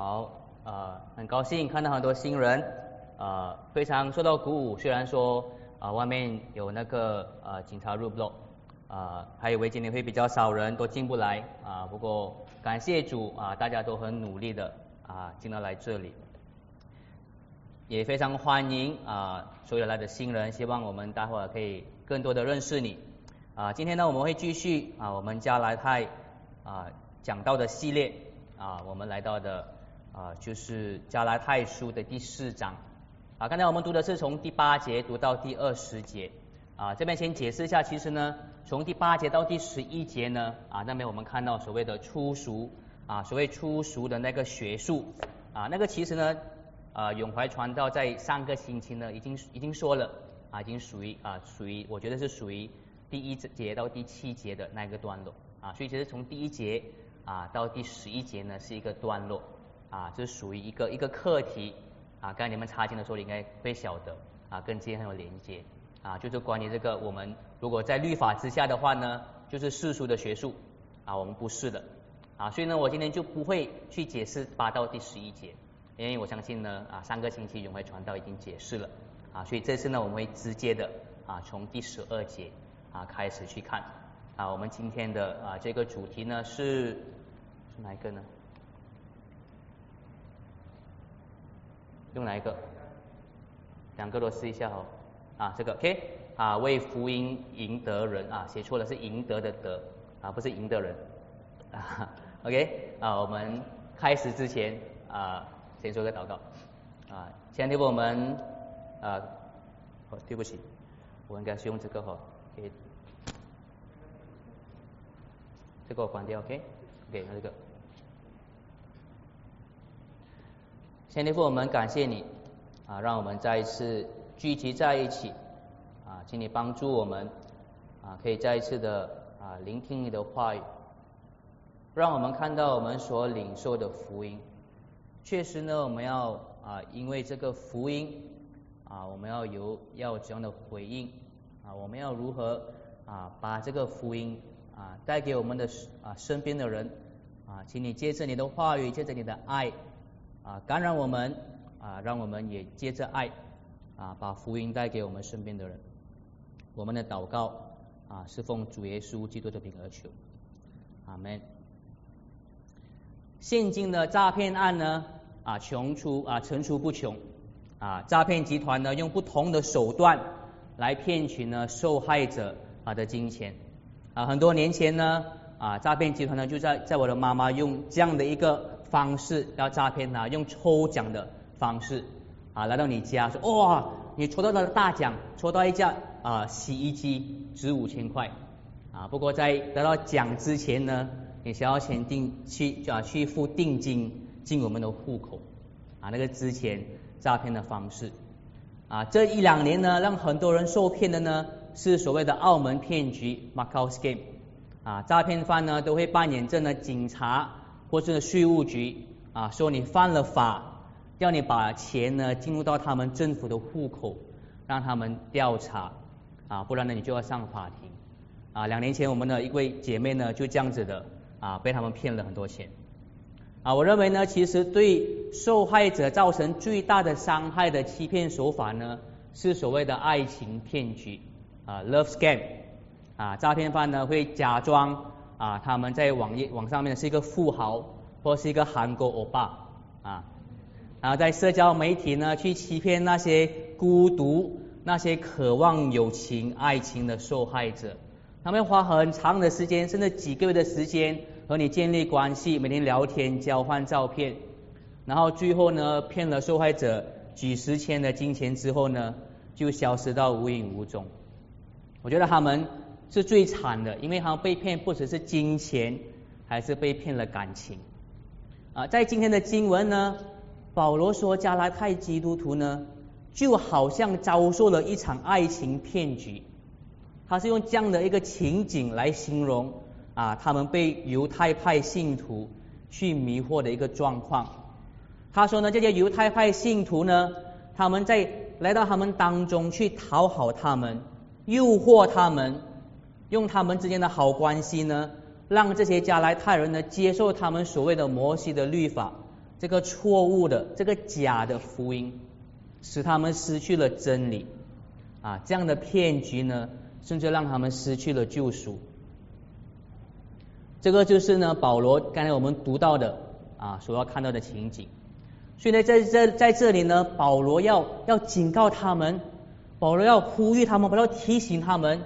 好，呃，很高兴看到很多新人，呃，非常受到鼓舞。虽然说啊，外面有那个呃警察入不了，啊，还以为今天会比较少人都进不来啊。不过感谢主啊，大家都很努力的啊进到来这里，也非常欢迎啊所有来的新人。希望我们待会儿可以更多的认识你啊。今天呢，我们会继续啊我们加来泰啊讲到的系列啊，我们来到的。啊，就是加拉太书的第四章啊。刚才我们读的是从第八节读到第二十节啊。这边先解释一下，其实呢，从第八节到第十一节呢啊，那边我们看到所谓的初熟啊，所谓初熟的那个学术啊，那个其实呢，啊，永怀传道在上个星期呢已经已经说了啊，已经属于啊属于，我觉得是属于第一节到第七节的那个段落啊。所以其实从第一节啊到第十一节呢是一个段落。啊，这属于一个一个课题啊。刚才你们查经的时候，你应该会晓得啊，跟今天很有连接啊。就是关于这个，我们如果在律法之下的话呢，就是世俗的学术啊，我们不是的啊。所以呢，我今天就不会去解释八到第十一节，因为我相信呢啊，上个星期永辉传道已经解释了啊。所以这次呢，我们会直接的啊，从第十二节啊开始去看啊。我们今天的啊这个主题呢是是哪一个呢？用哪一个？两个都试一下哦。啊，这个 OK 啊，为福音赢得人啊，写错了是赢得的得啊，不是赢得人啊。OK 啊，我们开始之前啊，先做个祷告啊。亲爱的我们啊，哦，对不起，我应该是用这个哈，给这个我关掉 OK，OK，那这个。天父，我们感谢你啊，让我们再一次聚集在一起啊，请你帮助我们啊，可以再一次的啊聆听你的话语，让我们看到我们所领受的福音。确实呢，我们要啊，因为这个福音啊，我们要有要怎样的回应啊？我们要如何啊，把这个福音啊带给我们的啊身边的人啊？请你借着你的话语，借着你的爱。啊，感染我们啊，让我们也接着爱啊，把福音带给我们身边的人。我们的祷告啊，是奉主耶稣基督的名而求，阿门。现今的诈骗案呢啊，穷出啊层出不穷啊，诈骗集团呢用不同的手段来骗取呢受害者啊的金钱啊。很多年前呢啊，诈骗集团呢就在在我的妈妈用这样的一个。方式要诈骗他，用抽奖的方式啊来到你家说哇，你抽到了大奖，抽到一架啊洗衣机值五千块啊。不过在得到奖之前呢，你需要先定去啊去付定金进我们的户口啊。那个之前诈骗的方式啊，这一两年呢，让很多人受骗的呢是所谓的澳门骗局 Macau scam 啊，诈骗犯呢都会扮演这呢警察。或是税务局啊，说你犯了法，要你把钱呢进入到他们政府的户口，让他们调查啊，不然呢你就要上法庭啊。两年前我们的一位姐妹呢就这样子的啊，被他们骗了很多钱啊。我认为呢，其实对受害者造成最大的伤害的欺骗手法呢，是所谓的爱情骗局啊，love scam 啊，诈骗犯呢会假装。啊，他们在网页网上面是一个富豪，或是一个韩国欧巴啊，然后在社交媒体呢去欺骗那些孤独、那些渴望友情、爱情的受害者，他们花很长的时间，甚至几个月的时间和你建立关系，每天聊天、交换照片，然后最后呢骗了受害者几十千的金钱之后呢，就消失到无影无踪。我觉得他们。是最惨的，因为他们被骗不只是金钱，还是被骗了感情。啊，在今天的经文呢，保罗说加拉太基督徒呢，就好像遭受了一场爱情骗局。他是用这样的一个情景来形容啊，他们被犹太派信徒去迷惑的一个状况。他说呢，这些犹太派信徒呢，他们在来到他们当中去讨好他们，诱惑他们。用他们之间的好关系呢，让这些加来泰人呢接受他们所谓的摩西的律法，这个错误的、这个假的福音，使他们失去了真理啊，这样的骗局呢，甚至让他们失去了救赎。这个就是呢，保罗刚才我们读到的啊，所要看到的情景。所以呢，在这在这里呢，保罗要要警告他们，保罗要呼吁他们，不要提醒他们。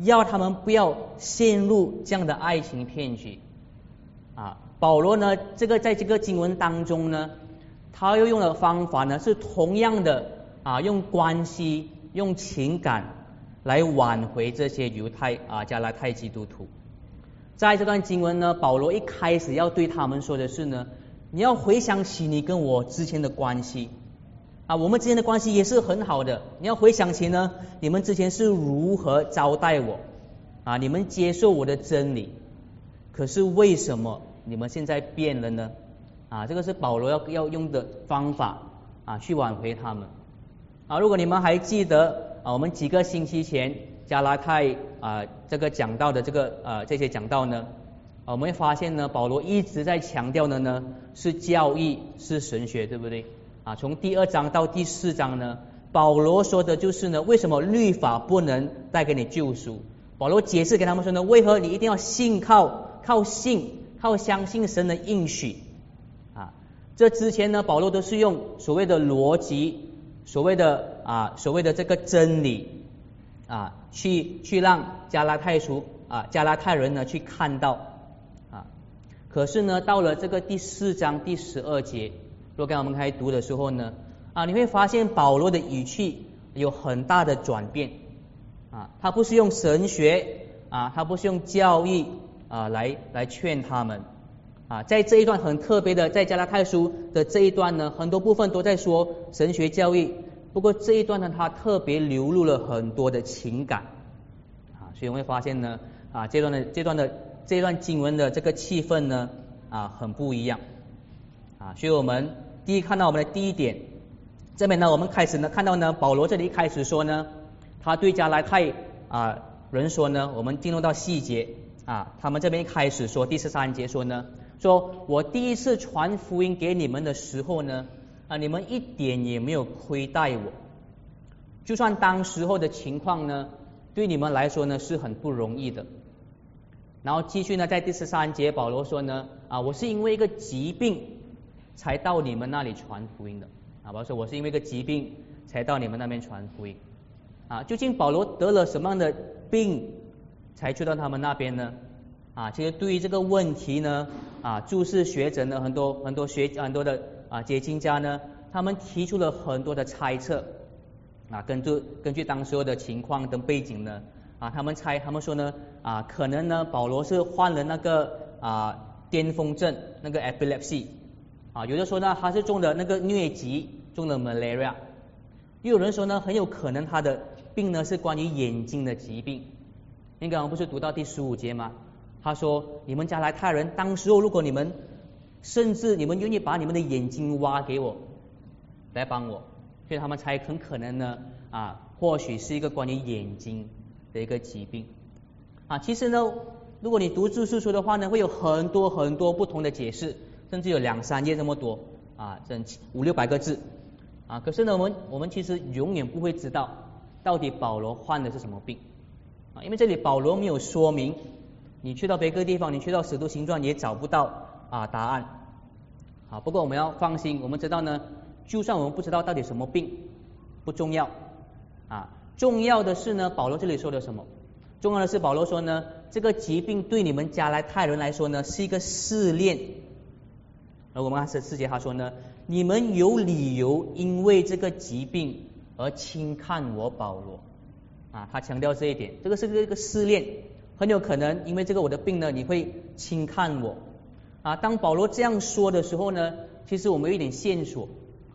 要他们不要陷入这样的爱情骗局啊！保罗呢，这个在这个经文当中呢，他又用的方法呢是同样的啊，用关系、用情感来挽回这些犹太啊加拉太基督徒。在这段经文呢，保罗一开始要对他们说的是呢，你要回想起你跟我之前的关系。啊，我们之间的关系也是很好的。你要回想起呢，你们之前是如何招待我啊？你们接受我的真理，可是为什么你们现在变了呢？啊，这个是保罗要要用的方法啊，去挽回他们啊。如果你们还记得啊，我们几个星期前加拉太啊这个讲到的这个呃这些讲到呢，我们会发现呢，保罗一直在强调的呢是教义是神学，对不对？啊，从第二章到第四章呢，保罗说的就是呢，为什么律法不能带给你救赎？保罗解释给他们说呢，为何你一定要信靠、靠信、靠相信神的应许？啊，这之前呢，保罗都是用所谓的逻辑、所谓的啊、所谓的这个真理啊，去去让加拉太书啊、加拉太人呢去看到啊，可是呢，到了这个第四章第十二节。若刚我们开始读的时候呢，啊，你会发现保罗的语气有很大的转变。啊，他不是用神学啊，他不是用教义啊来来劝他们。啊，在这一段很特别的，在加拉太书的这一段呢，很多部分都在说神学教义，不过这一段呢，他特别流露了很多的情感。啊，所以我会发现呢，啊，这段的这段的这段经文的这个气氛呢，啊，很不一样。啊，所以我们。第一，看到我们的第一点，这边呢，我们开始呢看到呢，保罗这里一开始说呢，他对加拉太啊人说呢，我们进入到细节啊，他们这边一开始说第十三节说呢，说我第一次传福音给你们的时候呢，啊，你们一点也没有亏待我，就算当时候的情况呢，对你们来说呢是很不容易的。然后继续呢，在第十三节，保罗说呢，啊，我是因为一个疾病。才到你们那里传福音的啊！保罗说，我是因为一个疾病才到你们那边传福音啊。究竟保罗得了什么样的病才去到他们那边呢？啊，其实对于这个问题呢，啊，注释学者呢，很多很多学很多的啊解经家呢，他们提出了很多的猜测啊，根据根据当时的情况跟背景呢，啊，他们猜他们说呢，啊，可能呢，保罗是患了那个啊癫疯症，那个 epilepsy。啊，有的说呢，他是中的那个疟疾，中的 malaria；又有人说呢，很有可能他的病呢是关于眼睛的疾病。你刚刚不是读到第十五节吗？他说，你们家来泰人，当时候如果你们甚至你们愿意把你们的眼睛挖给我，来帮我，所以他们才很可能呢啊，或许是一个关于眼睛的一个疾病。啊，其实呢，如果你读注释书的话呢，会有很多很多不同的解释。甚至有两三页这么多啊，整五六百个字啊。可是呢，我们我们其实永远不会知道到底保罗患的是什么病啊，因为这里保罗没有说明。你去到别个地方，你去到使徒行传也找不到啊答案。好，不过我们要放心，我们知道呢，就算我们不知道到底什么病，不重要啊。重要的是呢，保罗这里说的什么？重要的是保罗说呢，这个疾病对你们加来泰人来说呢，是一个试炼。我们看十四节，他说呢，你们有理由因为这个疾病而轻看我保罗啊，他强调这一点，这个是个一个试炼，很有可能因为这个我的病呢，你会轻看我啊。当保罗这样说的时候呢，其实我们有一点线索，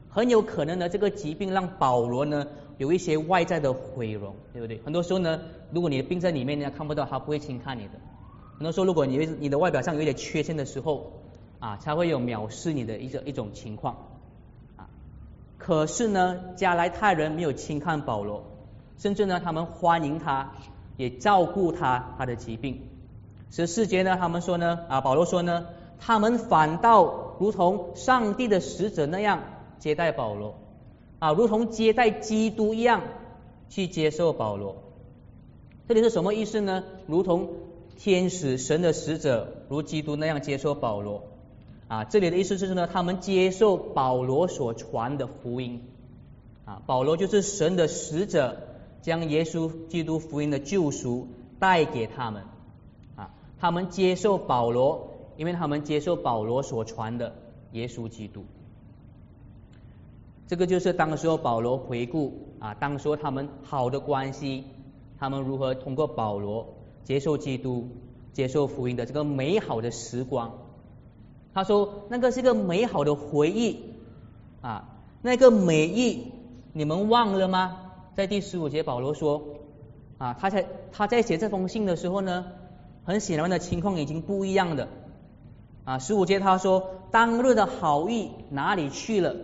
很有可能呢，这个疾病让保罗呢有一些外在的毁容，对不对？很多时候呢，如果你的病在里面，人家看不到，他不会轻看你的。很多时候，如果你你的外表上有一点缺陷的时候，啊，才会有藐视你的一个一种情况啊。可是呢，加莱泰人没有轻看保罗，甚至呢，他们欢迎他，也照顾他他的疾病。十四节呢，他们说呢，啊，保罗说呢，他们反倒如同上帝的使者那样接待保罗啊，如同接待基督一样去接受保罗。这里是什么意思呢？如同天使、神的使者如基督那样接受保罗啊。这里的意思就是呢，他们接受保罗所传的福音啊。保罗就是神的使者，将耶稣基督福音的救赎带给他们啊。他们接受保罗。因为他们接受保罗所传的耶稣基督，这个就是当时候保罗回顾啊，当说他们好的关系，他们如何通过保罗接受基督、接受福音的这个美好的时光。他说那个是个美好的回忆啊，那个美意你们忘了吗？在第十五节保罗说啊，他在他在写这封信的时候呢，很显然的情况已经不一样的。啊，十五节他说当日的好意哪里去了？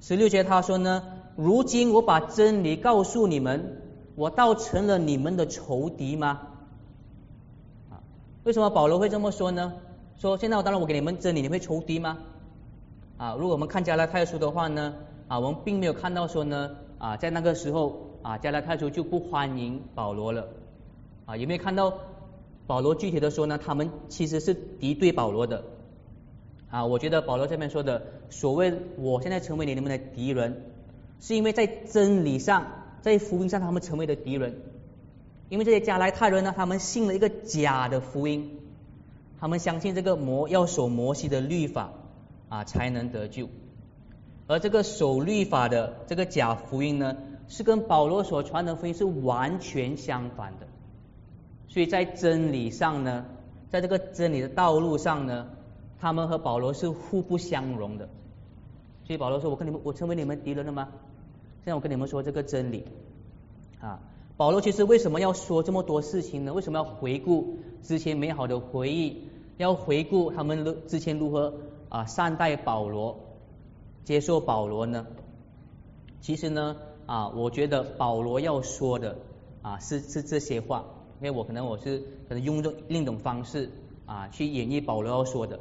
十六节他说呢，如今我把真理告诉你们，我倒成了你们的仇敌吗？啊，为什么保罗会这么说呢？说现在我当然我给你们真理，你会仇敌吗？啊，如果我们看加拉太书的话呢，啊，我们并没有看到说呢，啊，在那个时候啊，加拉太书就不欢迎保罗了，啊，有没有看到？保罗具体的说呢，他们其实是敌对保罗的啊。我觉得保罗这边说的所谓我现在成为你们的敌人，是因为在真理上，在福音上他们成为的敌人。因为这些加来太人呢，他们信了一个假的福音，他们相信这个摩要守摩西的律法啊才能得救，而这个守律法的这个假福音呢，是跟保罗所传的福音是完全相反的。所以在真理上呢，在这个真理的道路上呢，他们和保罗是互不相容的。所以保罗说：“我跟你们，我成为你们敌人了吗？”现在我跟你们说这个真理啊。保罗其实为什么要说这么多事情呢？为什么要回顾之前美好的回忆？要回顾他们之前如何啊善待保罗、接受保罗呢？其实呢啊，我觉得保罗要说的啊是是这些话。因为我可能我是可能用这另一种方式啊去演绎保罗要说的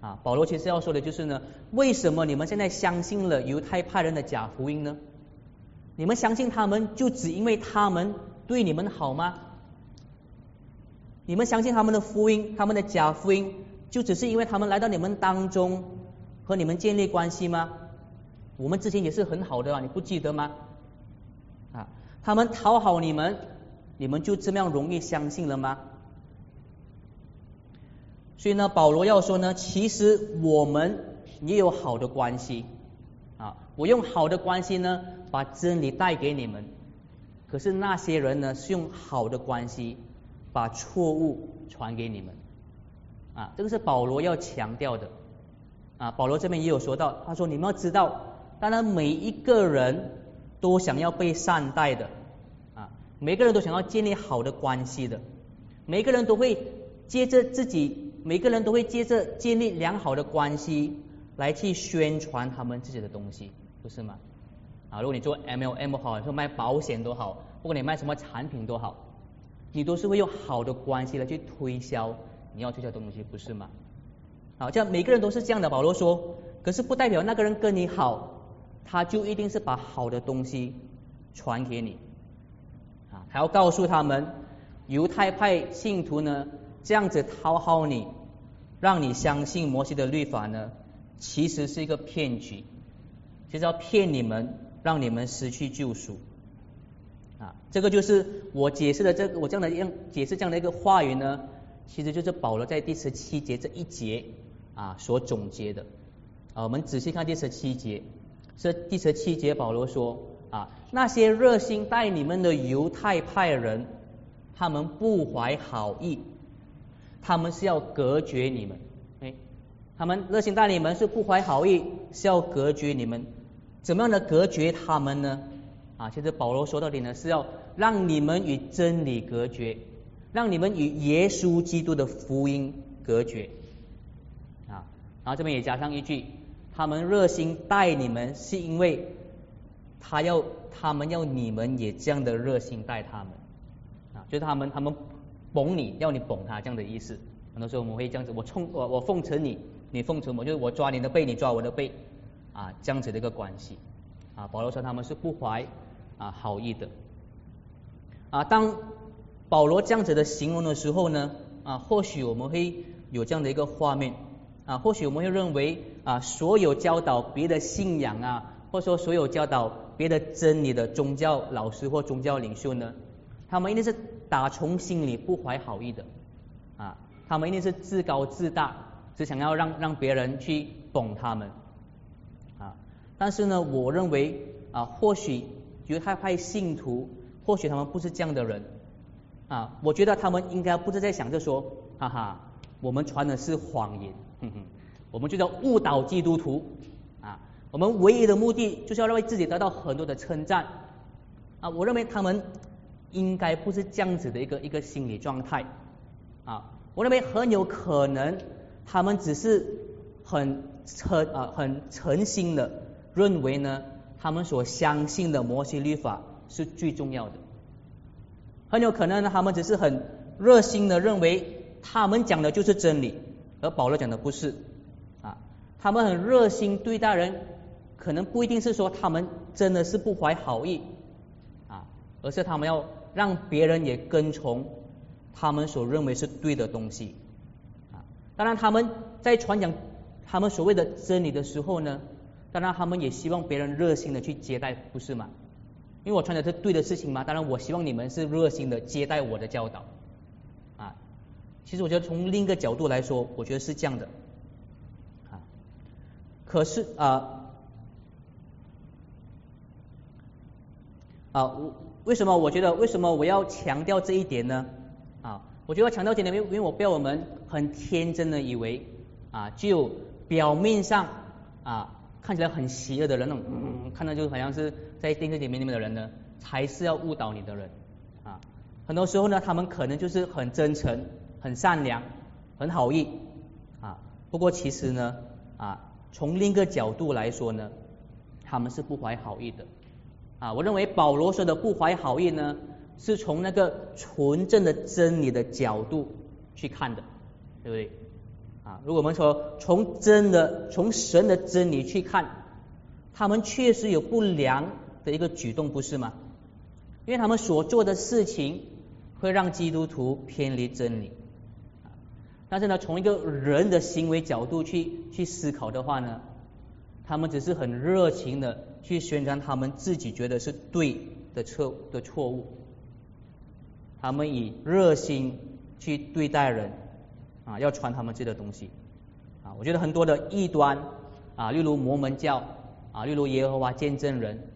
啊，保罗其实要说的就是呢，为什么你们现在相信了犹太派人的假福音呢？你们相信他们就只因为他们对你们好吗？你们相信他们的福音，他们的假福音，就只是因为他们来到你们当中和你们建立关系吗？我们之前也是很好的啊，你不记得吗？啊，他们讨好你们。你们就这么样容易相信了吗？所以呢，保罗要说呢，其实我们也有好的关系啊。我用好的关系呢，把真理带给你们。可是那些人呢，是用好的关系把错误传给你们啊。这个是保罗要强调的啊。保罗这边也有说到，他说你们要知道，当然每一个人都想要被善待的。啊每个人都想要建立好的关系的，每个人都会接着自己，每个人都会接着建立良好的关系来去宣传他们自己的东西，不是吗？啊，如果你做 MLM 好，说卖保险都好，不管你卖什么产品都好，你都是会用好的关系来去推销你要推销的东西，不是吗？好，这样每个人都是这样的。保罗说，可是不代表那个人跟你好，他就一定是把好的东西传给你啊。还要告诉他们，犹太派信徒呢，这样子讨好你，让你相信摩西的律法呢，其实是一个骗局，就是要骗你们，让你们失去救赎。啊，这个就是我解释的这，我这样的样解释这样的一个话语呢，其实就是保罗在第十七节这一节啊所总结的。啊，我们仔细看第十七节，是第十七节保罗说。啊，那些热心待你们的犹太派人，他们不怀好意，他们是要隔绝你们。哎，他们热心待你们是不怀好意，是要隔绝你们。怎么样的隔绝他们呢？啊，其实保罗说到底呢，是要让你们与真理隔绝，让你们与耶稣基督的福音隔绝。啊，然后这边也加上一句，他们热心待你们是因为。他要他们要你们也这样的热心待他们啊，就是他们他们捧你要你捧他这样的意思。很多时候我们会这样子，我冲我我奉承你，你奉承我，就是我抓你的背，你抓我的背，啊，这样子的一个关系。啊，保罗说他们是不怀啊好意的。啊，当保罗这样子的形容的时候呢，啊，或许我们会有这样的一个画面，啊，或许我们会认为啊，所有教导别的信仰啊，或者说所有教导别的真理的宗教老师或宗教领袖呢，他们一定是打从心里不怀好意的，啊，他们一定是自高自大，只想要让让别人去懂他们，但是呢，我认为啊，或许犹太派信徒。或许他们不是这样的人啊，我觉得他们应该不是在想着说，哈哈，我们传的是谎言，哼哼，我们就叫误导基督徒啊，我们唯一的目的就是要为自己得到很多的称赞啊，我认为他们应该不是这样子的一个一个心理状态啊，我认为很有可能他们只是很诚啊很诚心的认为呢，他们所相信的摩西律法。是最重要的，很有可能呢，他们只是很热心的认为他们讲的就是真理，而保罗讲的不是啊。他们很热心对待人，可能不一定是说他们真的是不怀好意啊，而是他们要让别人也跟从他们所认为是对的东西啊。当然，他们在传讲他们所谓的真理的时候呢，当然他们也希望别人热心的去接待，不是吗？因为我传的是对的事情嘛，当然我希望你们是热心的接待我的教导啊。其实我觉得从另一个角度来说，我觉得是这样的啊。可是啊啊，我为什么我觉得为什么我要强调这一点呢？啊，我觉得强调这点，因为因为我不要我们很天真的以为啊，就表面上啊。看起来很邪恶的人，那种，看到就好像是在电视里面里面的人呢，才是要误导你的人啊。很多时候呢，他们可能就是很真诚、很善良、很好意啊。不过其实呢啊，从另一个角度来说呢，他们是不怀好意的啊。我认为保罗说的不怀好意呢，是从那个纯正的真理的角度去看的，对不对？啊，如果我们说从真的从神的真理去看，他们确实有不良的一个举动，不是吗？因为他们所做的事情会让基督徒偏离真理。但是呢，从一个人的行为角度去去思考的话呢，他们只是很热情的去宣传他们自己觉得是对的错的错误，他们以热心去对待人。啊，要传他们自己的东西啊！我觉得很多的异端啊，例如摩门教啊，例如耶和华见证人，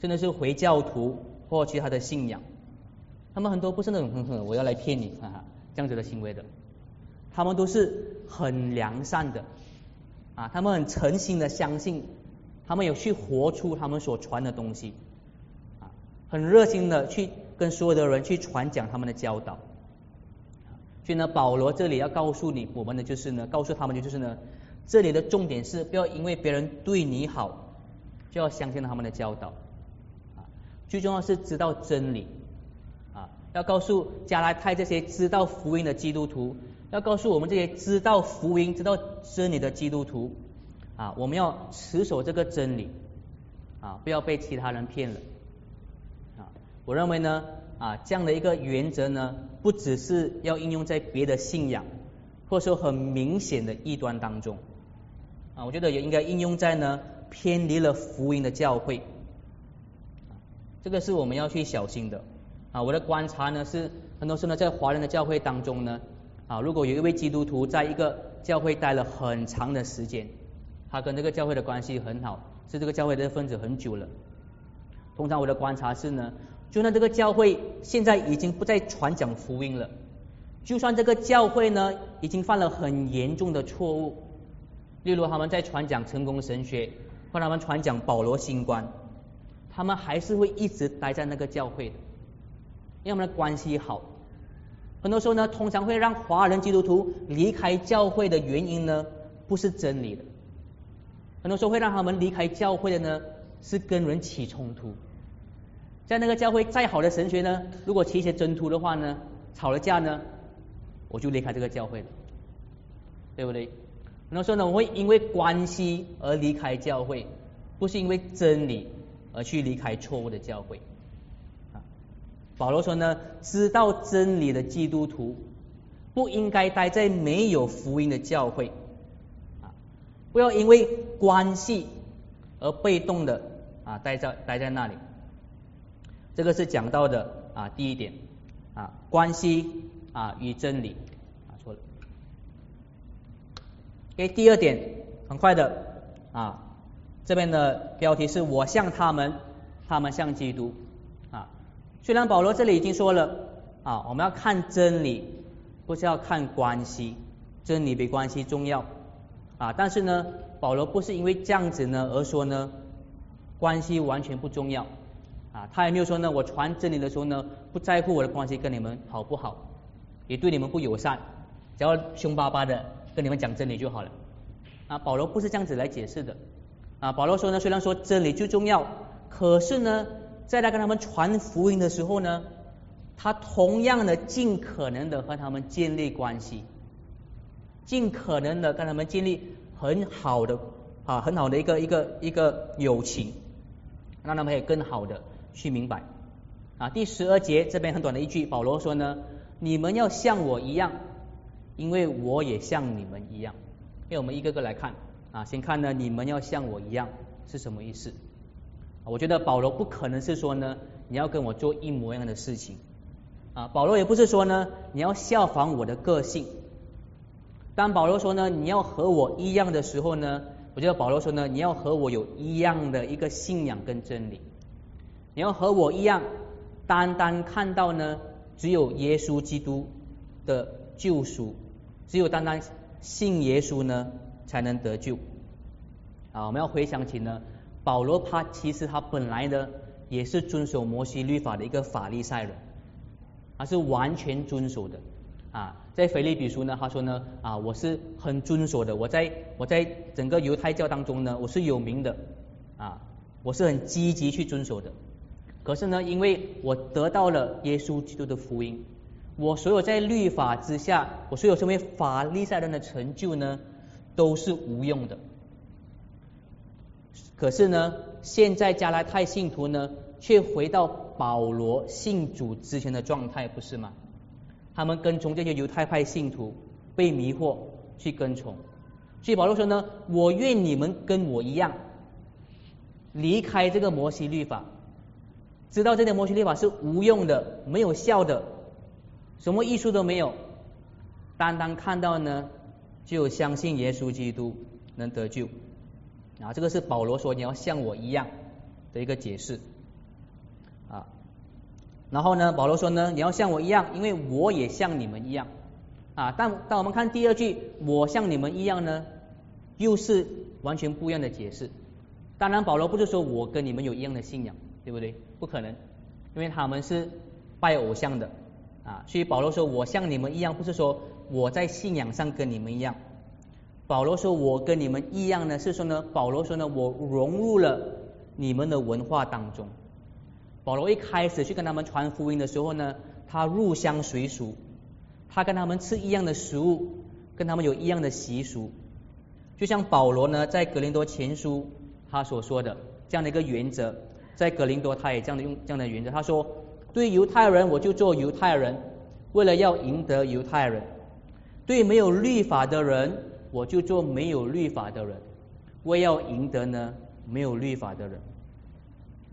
甚至是回教徒或其他的信仰，他们很多不是那种哼哼，我要来骗你哈哈这样子的行为的，他们都是很良善的啊，他们很诚心的相信，他们有去活出他们所传的东西啊，很热心的去跟所有的人去传讲他们的教导。所以呢，保罗这里要告诉你我们的就是呢，告诉他们的就是呢，这里的重点是不要因为别人对你好，就要相信他们的教导啊。最重要是知道真理啊，要告诉加拉太这些知道福音的基督徒，要告诉我们这些知道福音、知道真理的基督徒啊，我们要持守这个真理啊，不要被其他人骗了啊。我认为呢。啊，这样的一个原则呢，不只是要应用在别的信仰，或者说很明显的异端当中啊，我觉得也应该应用在呢偏离了福音的教会，这个是我们要去小心的啊。我的观察呢是，很多时候呢在华人的教会当中呢啊，如果有一位基督徒在一个教会待了很长的时间，他跟这个教会的关系很好，是这个教会的分子很久了，通常我的观察是呢。就算这个教会现在已经不再传讲福音了，就算这个教会呢已经犯了很严重的错误，例如他们在传讲成功神学，或他们传讲保罗新观，他们还是会一直待在那个教会的，因为他们的关系好。很多时候呢，通常会让华人基督徒离开教会的原因呢，不是真理的，很多时候会让他们离开教会的呢，是跟人起冲突。在那个教会再好的神学呢，如果起一些争突的话呢，吵了架呢，我就离开这个教会了，对不对？很多时候呢，我会因为关系而离开教会，不是因为真理而去离开错误的教会。啊，保罗说呢，知道真理的基督徒不应该待在没有福音的教会，啊，不要因为关系而被动的啊待在待在那里。这个是讲到的啊第一点啊关系啊与真理啊错了。给第二点很快的啊这边的标题是我像他们，他们像基督啊。虽然保罗这里已经说了啊我们要看真理，不是要看关系，真理比关系重要啊。但是呢保罗不是因为这样子呢而说呢关系完全不重要。啊，他也没有说呢，我传真理的时候呢，不在乎我的关系跟你们好不好，也对你们不友善，只要凶巴巴的跟你们讲真理就好了。啊，保罗不是这样子来解释的。啊，保罗说呢，虽然说真理最重要，可是呢，在他跟他们传福音的时候呢，他同样的尽可能的和他们建立关系，尽可能的跟他们建立很好的啊很好的一个一个一个友情，让他们有更好的。去明白啊，第十二节这边很短的一句，保罗说呢，你们要像我一样，因为我也像你们一样。因为我们一个个来看啊，先看呢，你们要像我一样是什么意思？我觉得保罗不可能是说呢，你要跟我做一模一样的事情啊，保罗也不是说呢，你要效仿我的个性。当保罗说呢，你要和我一样的时候呢，我觉得保罗说呢，你要和我有一样的一个信仰跟真理。你要和我一样，单单看到呢，只有耶稣基督的救赎，只有单单信耶稣呢，才能得救。啊，我们要回想起呢，保罗他其实他本来呢，也是遵守摩西律法的一个法利赛人，他是完全遵守的。啊，在腓立比书呢，他说呢，啊，我是很遵守的，我在我在整个犹太教当中呢，我是有名的，啊，我是很积极去遵守的。可是呢，因为我得到了耶稣基督的福音，我所有在律法之下，我所有成为法利赛人的成就呢，都是无用的。可是呢，现在加拉太信徒呢，却回到保罗信主之前的状态，不是吗？他们跟从这些犹太派信徒，被迷惑去跟从。所以保罗说呢，我愿你们跟我一样，离开这个摩西律法。知道这点摩西律法是无用的，没有效的，什么艺术都没有，单单看到呢，就相信耶稣基督能得救啊！这个是保罗说你要像我一样的一个解释啊。然后呢，保罗说呢，你要像我一样，因为我也像你们一样啊。但当我们看第二句，我像你们一样呢，又是完全不一样的解释。当然，保罗不是说我跟你们有一样的信仰。对不对？不可能，因为他们是拜偶像的啊。所以保罗说：“我像你们一样，不是说我在信仰上跟你们一样。”保罗说：“我跟你们一样呢，是说呢，保罗说呢，我融入了你们的文化当中。”保罗一开始去跟他们传福音的时候呢，他入乡随俗，他跟他们吃一样的食物，跟他们有一样的习俗。就像保罗呢，在格林多前书他所说的这样的一个原则。在格林多，他也这样的用这样的原则。他说：“对犹太人，我就做犹太人，为了要赢得犹太人；对没有律法的人，我就做没有律法的人，为要赢得呢没有律法的人。”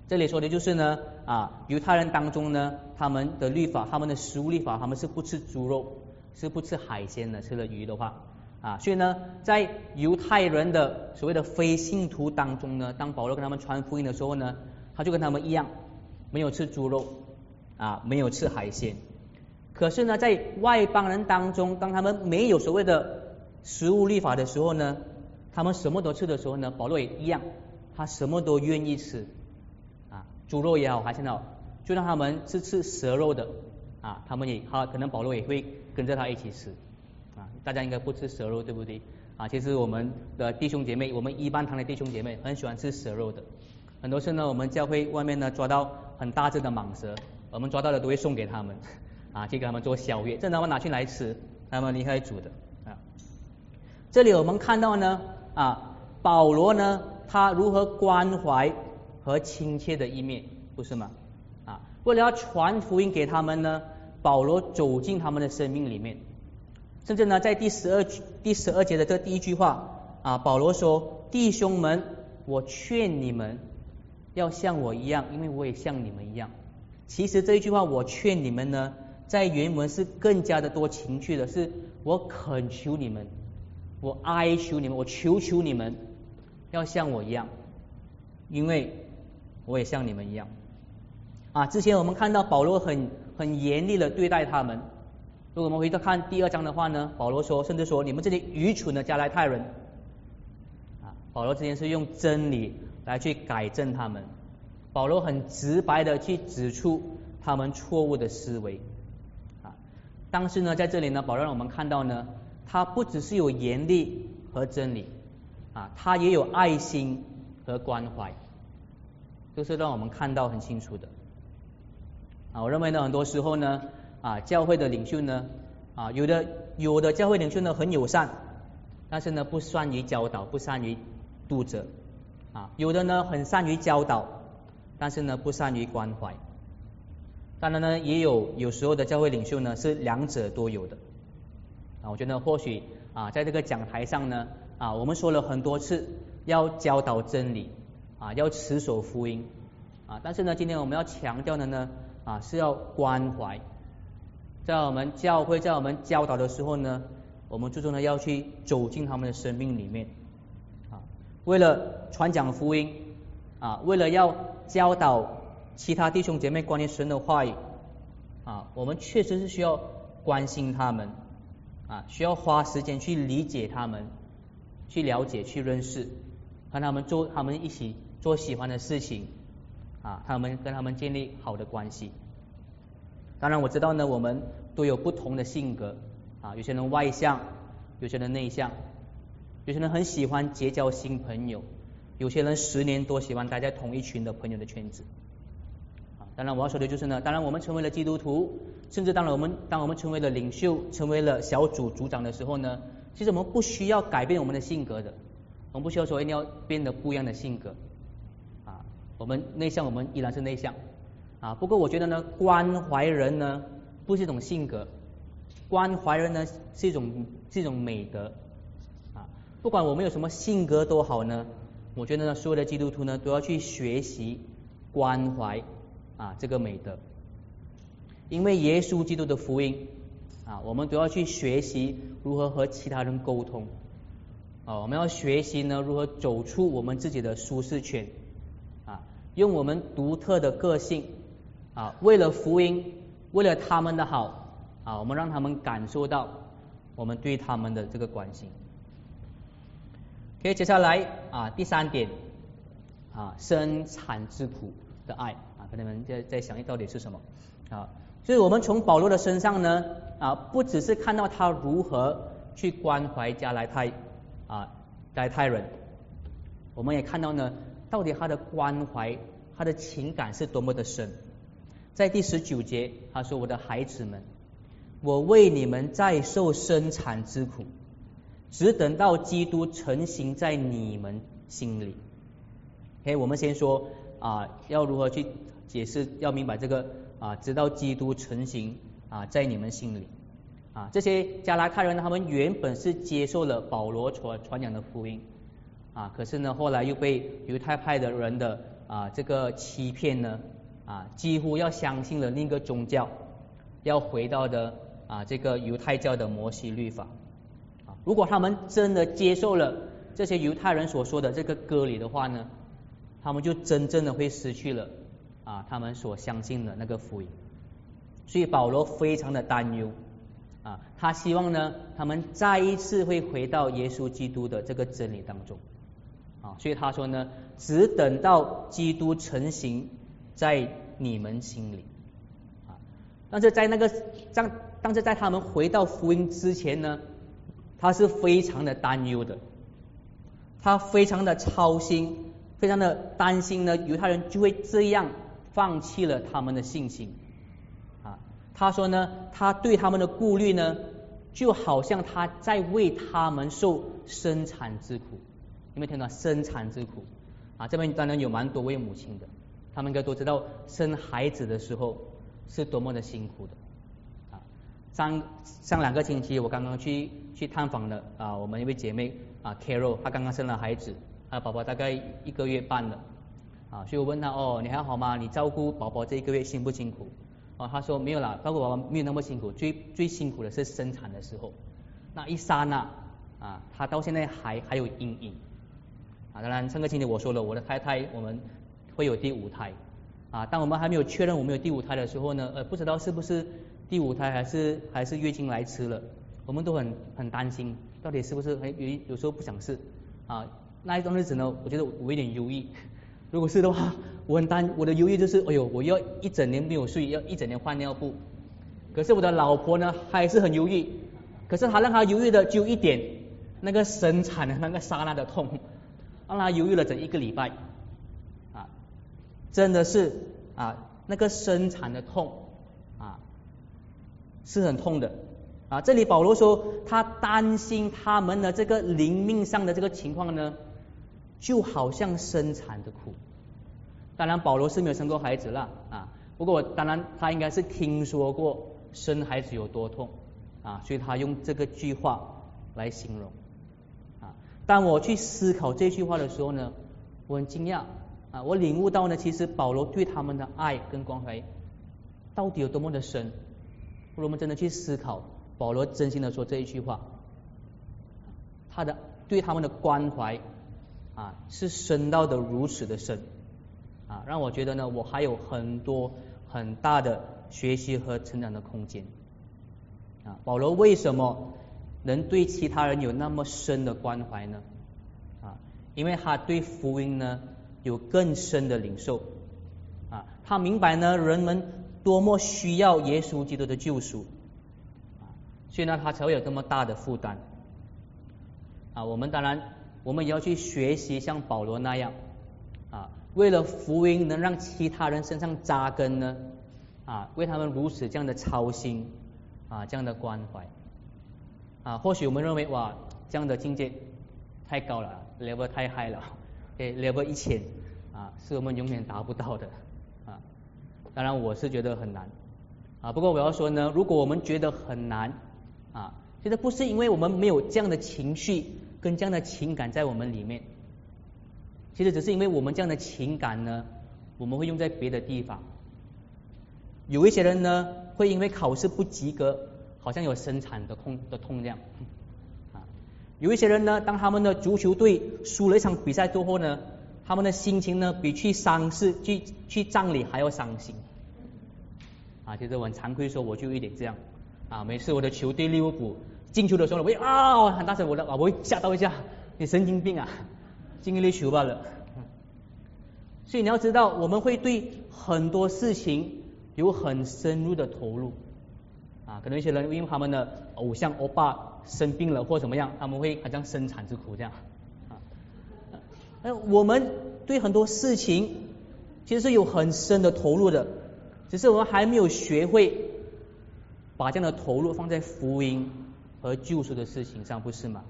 这里说的就是呢啊，犹太人当中呢，他们的律法，他们的食物律法，他们是不吃猪肉，是不吃海鲜的，吃了鱼的话啊，所以呢，在犹太人的所谓的非信徒当中呢，当保罗跟他们传福音的时候呢。他就跟他们一样，没有吃猪肉啊，没有吃海鲜。可是呢，在外邦人当中，当他们没有所谓的食物律法的时候呢，他们什么都吃的时候呢，保罗也一样，他什么都愿意吃啊，猪肉也好，海鲜也好，就让他们是吃蛇肉的啊，他们也他可能保罗也会跟着他一起吃啊。大家应该不吃蛇肉对不对啊？其实我们的弟兄姐妹，我们一般堂的弟兄姐妹很喜欢吃蛇肉的。很多次呢，我们教会外面呢抓到很大只的蟒蛇，我们抓到的都会送给他们，啊，去给他们做宵夜，这他们拿去来吃，他们离开煮的啊。这里我们看到呢啊，保罗呢他如何关怀和亲切的一面，不是吗？啊，为了要传福音给他们呢，保罗走进他们的生命里面，甚至呢在第十二第十二节的这第一句话啊，保罗说：“弟兄们，我劝你们要像我一样，因为我也像你们一样。”其实这一句话，我劝你们呢，在原文是更加的多情绪的，是我恳求你们。我哀求你们，我求求你们，要像我一样，因为我也像你们一样。啊，之前我们看到保罗很很严厉的对待他们。如果我们回头看第二章的话呢，保罗说，甚至说你们这些愚蠢的加来太人。啊，保罗之前是用真理来去改正他们。保罗很直白的去指出他们错误的思维。啊，但是呢，在这里呢，保罗让我们看到呢。他不只是有严厉和真理啊，他也有爱心和关怀，都是让我们看到很清楚的啊。我认为呢，很多时候呢啊，教会的领袖呢啊，有的有的教会领袖呢很友善，但是呢不善于教导，不善于督责啊。有的呢很善于教导，但是呢不善于关怀。当然呢，也有有时候的教会领袖呢是两者都有的。啊，我觉得或许啊，在这个讲台上呢，啊，我们说了很多次要教导真理，啊，要持守福音，啊，但是呢，今天我们要强调的呢，啊，是要关怀，在我们教会，在我们教导的时候呢，我们最终呢要去走进他们的生命里面，为了传讲福音，啊，为了要教导其他弟兄姐妹关于神的话语，啊，我们确实是需要关心他们。啊，需要花时间去理解他们，去了解、去认识，和他们做他们一起做喜欢的事情，啊，他们跟他们建立好的关系。当然我知道呢，我们都有不同的性格，啊，有些人外向，有些人内向，有些人很喜欢结交新朋友，有些人十年多喜欢待在同一群的朋友的圈子。啊当然我要说的就是呢，当然我们成为了基督徒，甚至当然我们当我们成为了领袖，成为了小组组长的时候呢，其实我们不需要改变我们的性格的，我们不需要说一定要变得不一样的性格啊，我们内向，我们依然是内向啊。不过我觉得呢，关怀人呢不是一种性格，关怀人呢是一种是一种美德。不管我们有什么性格都好呢，我觉得呢，所有的基督徒呢都要去学习关怀。啊，这个美德，因为耶稣基督的福音啊，我们都要去学习如何和其他人沟通啊，我们要学习呢如何走出我们自己的舒适圈啊，用我们独特的个性啊，为了福音，为了他们的好啊，我们让他们感受到我们对他们的这个关心。可以接下来啊，第三点啊，生产之苦的爱啊。朋友们在在想，到底是什么啊？所以我们从保罗的身上呢啊，不只是看到他如何去关怀加莱泰啊加莱泰人，我们也看到呢，到底他的关怀，他的情感是多么的深。在第十九节，他说：“我的孩子们，我为你们在受生产之苦，只等到基督成型在你们心里。” OK，我们先说啊，要如何去。解释要明白这个啊，直到基督成型啊，在你们心里啊，这些加拉太人他们原本是接受了保罗传传讲的福音啊，可是呢，后来又被犹太派的人的啊这个欺骗呢啊，几乎要相信了另一个宗教，要回到的啊这个犹太教的摩西律法，如果他们真的接受了这些犹太人所说的这个割礼的话呢，他们就真正的会失去了。啊，他们所相信的那个福音，所以保罗非常的担忧啊，他希望呢，他们再一次会回到耶稣基督的这个真理当中啊，所以他说呢，只等到基督成型在你们心里啊，但是在那个在但是在他们回到福音之前呢，他是非常的担忧的，他非常的操心，非常的担心呢，犹太人就会这样。放弃了他们的信心啊！他说呢，他对他们的顾虑呢，就好像他在为他们受生产之苦。有没有听到生产之苦？啊，这边当然有蛮多位母亲的，他们应该都知道生孩子的时候是多么的辛苦的。啊，上上两个星期我刚刚去去探访了啊，我们一位姐妹啊，Carol，她刚刚生了孩子，她宝宝大概一个月半了。啊，所以我问她哦，你还好吗？你照顾宝宝这一个月辛不辛苦？啊，她说没有啦，照顾宝宝没有那么辛苦，最最辛苦的是生产的时候，那一刹那啊，她到现在还还有阴影。啊，当然上个星期我说了，我的太太我们会有第五胎。啊，当我们还没有确认我们有第五胎的时候呢，呃，不知道是不是第五胎还是还是月经来迟了，我们都很很担心，到底是不是？有有时候不想试。啊，那一段日子呢，我觉得我有点犹豫。如果是的话，我很担，我的犹豫就是，哎呦，我要一整年没有睡，要一整年换尿布。可是我的老婆呢，还是很犹豫。可是她让她犹豫的就一点，那个生产的那个刹那的痛，让她犹豫了整一个礼拜。啊，真的是啊，那个生产的痛啊，是很痛的。啊，这里保罗说，他担心他们的这个灵命上的这个情况呢。就好像生产的苦，当然保罗是没有生过孩子了啊。不过当然他应该是听说过生孩子有多痛啊，所以他用这个句话来形容啊。当我去思考这句话的时候呢，我很惊讶啊，我领悟到呢，其实保罗对他们的爱跟关怀到底有多么的深。如果我们真的去思考，保罗真心的说这一句话，他的对他们的关怀。啊，是深到的如此的深，啊，让我觉得呢，我还有很多很大的学习和成长的空间。啊，保罗为什么能对其他人有那么深的关怀呢？啊，因为他对福音呢有更深的领受。啊，他明白呢人们多么需要耶稣基督的救赎。所以呢他才会有这么大的负担。啊，我们当然。我们也要去学习像保罗那样啊，为了福音能让其他人身上扎根呢啊，为他们如此这样的操心啊，这样的关怀啊，或许我们认为哇，这样的境界太高了，level 太 high 了，，level 一千啊，是我们永远达不到的啊。当然我是觉得很难啊，不过我要说呢，如果我们觉得很难啊，其实不是因为我们没有这样的情绪。跟这样的情感在我们里面，其实只是因为我们这样的情感呢，我们会用在别的地方。有一些人呢，会因为考试不及格，好像有生产的痛的痛这样啊。有一些人呢，当他们的足球队输了一场比赛之后呢，他们的心情呢，比去丧事、去去葬礼还要伤心啊。其实我很惭愧说，我就有点这样啊。每次我的球队利物浦。进球的时候，我会啊很大声，我的啊我会吓到一下，你神经病啊，进一粒球罢了。所以你要知道，我们会对很多事情有很深入的投入啊。可能一些人因为他们的偶像欧巴生病了或怎么样，他们会好像生产之苦这样啊。那我们对很多事情其实是有很深的投入的，只是我们还没有学会把这样的投入放在福音。和救赎的事情上，不是吗？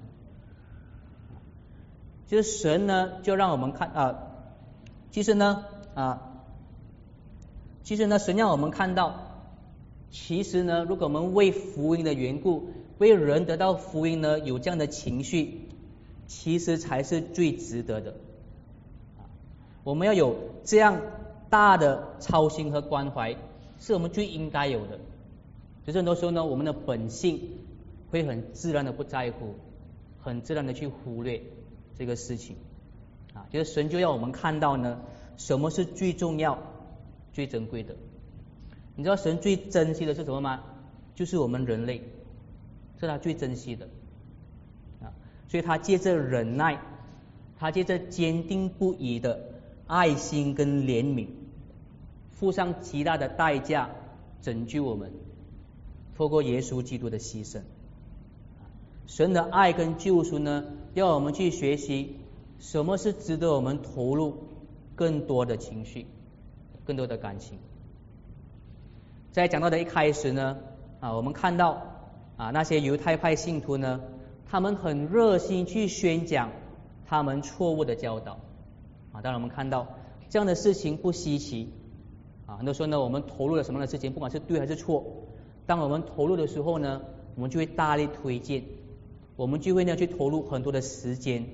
其实神呢，就让我们看啊，其实呢啊，其实呢，神让我们看到，其实呢，如果我们为福音的缘故，为人得到福音呢，有这样的情绪，其实才是最值得的。我们要有这样大的操心和关怀，是我们最应该有的。就是很多时候呢，我们的本性。会很自然的不在乎，很自然的去忽略这个事情啊，就是神就要我们看到呢，什么是最重要、最珍贵的？你知道神最珍惜的是什么吗？就是我们人类，是他最珍惜的啊，所以他借着忍耐，他借着坚定不移的爱心跟怜悯，付上极大的代价拯救我们，透过耶稣基督的牺牲。神的爱跟救赎呢，要我们去学习什么是值得我们投入更多的情绪、更多的感情。在讲到的一开始呢，啊，我们看到啊那些犹太派信徒呢，他们很热心去宣讲他们错误的教导啊。当然我们看到这样的事情不稀奇啊。很多时候呢，我们投入了什么样的事情，不管是对还是错，当我们投入的时候呢，我们就会大力推荐，我们就会呢去投入很多的时间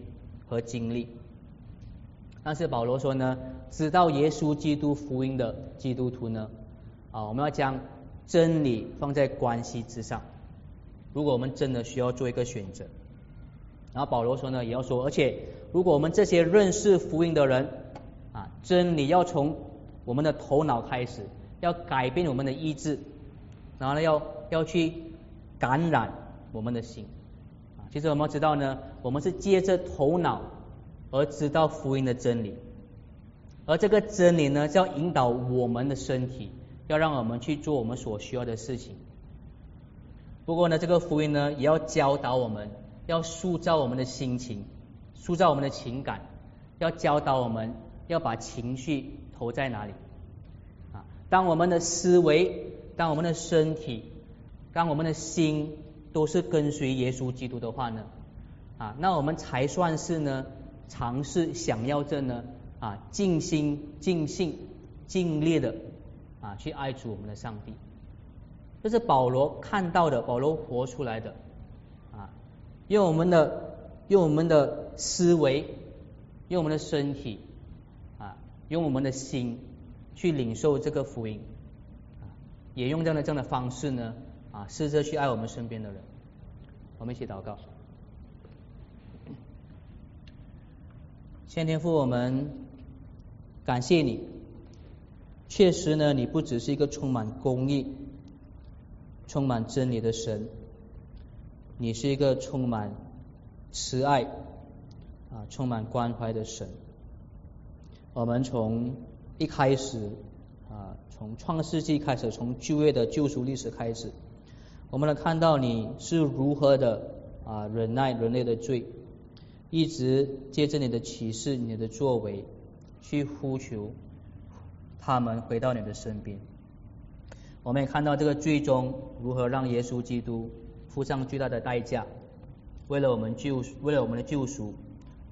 和精力。但是保罗说呢，知道耶稣基督福音的基督徒呢，啊，我们要将真理放在关系之上。如果我们真的需要做一个选择，然后保罗说呢，也要说，而且如果我们这些认识福音的人啊，真理要从我们的头脑开始，要改变我们的意志，然后呢，要要去感染我们的心。其实我们知道呢，我们是借着头脑而知道福音的真理，而这个真理呢，要引导我们的身体，要让我们去做我们所需要的事情。不过呢，这个福音呢，也要教导我们，要塑造我们的心情，塑造我们的情感，要教导我们要把情绪投在哪里啊？当我们的思维、当我们的身体、当我们的心都是跟随耶稣基督的话呢，啊，那我们才算是呢，尝试想要这呢啊，尽心、尽性、尽力的啊，去爱主我们的上帝。这是保罗看到的，保罗活出来的。啊，用我们的用我们的思维，用我们的身体啊，用我们的心去领受这个福音，也用这样的这样的方式呢啊，试着去爱我们身边的人。我们一起祷告，先天父，我们感谢你，确实呢，你不只是一个充满公义。充满真理的神，你是一个充满慈爱啊，充满关怀的神。我们从一开始啊，从创世纪开始，从旧约的救赎历史开始，我们能看到你是如何的啊忍耐人类的罪，一直借着你的启示、你的作为，去呼求他们回到你的身边。我们也看到这个最终如何让耶稣基督付上巨大的代价，为了我们救，为了我们的救赎，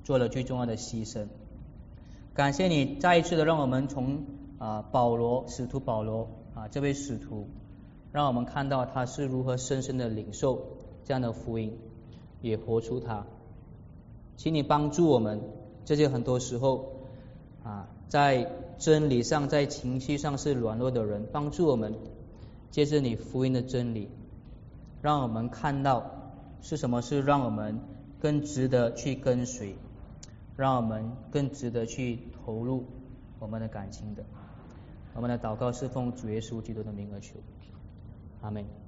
做了最重要的牺牲。感谢你再一次的让我们从啊保罗使徒保罗啊这位使徒，让我们看到他是如何深深的领受这样的福音，也活出他。请你帮助我们这些很多时候啊在真理上在情绪上是软弱的人，帮助我们。借着你福音的真理，让我们看到是什么是让我们更值得去跟随，让我们更值得去投入我们的感情的。我们的祷告是奉主耶稣基督的名而求，阿门。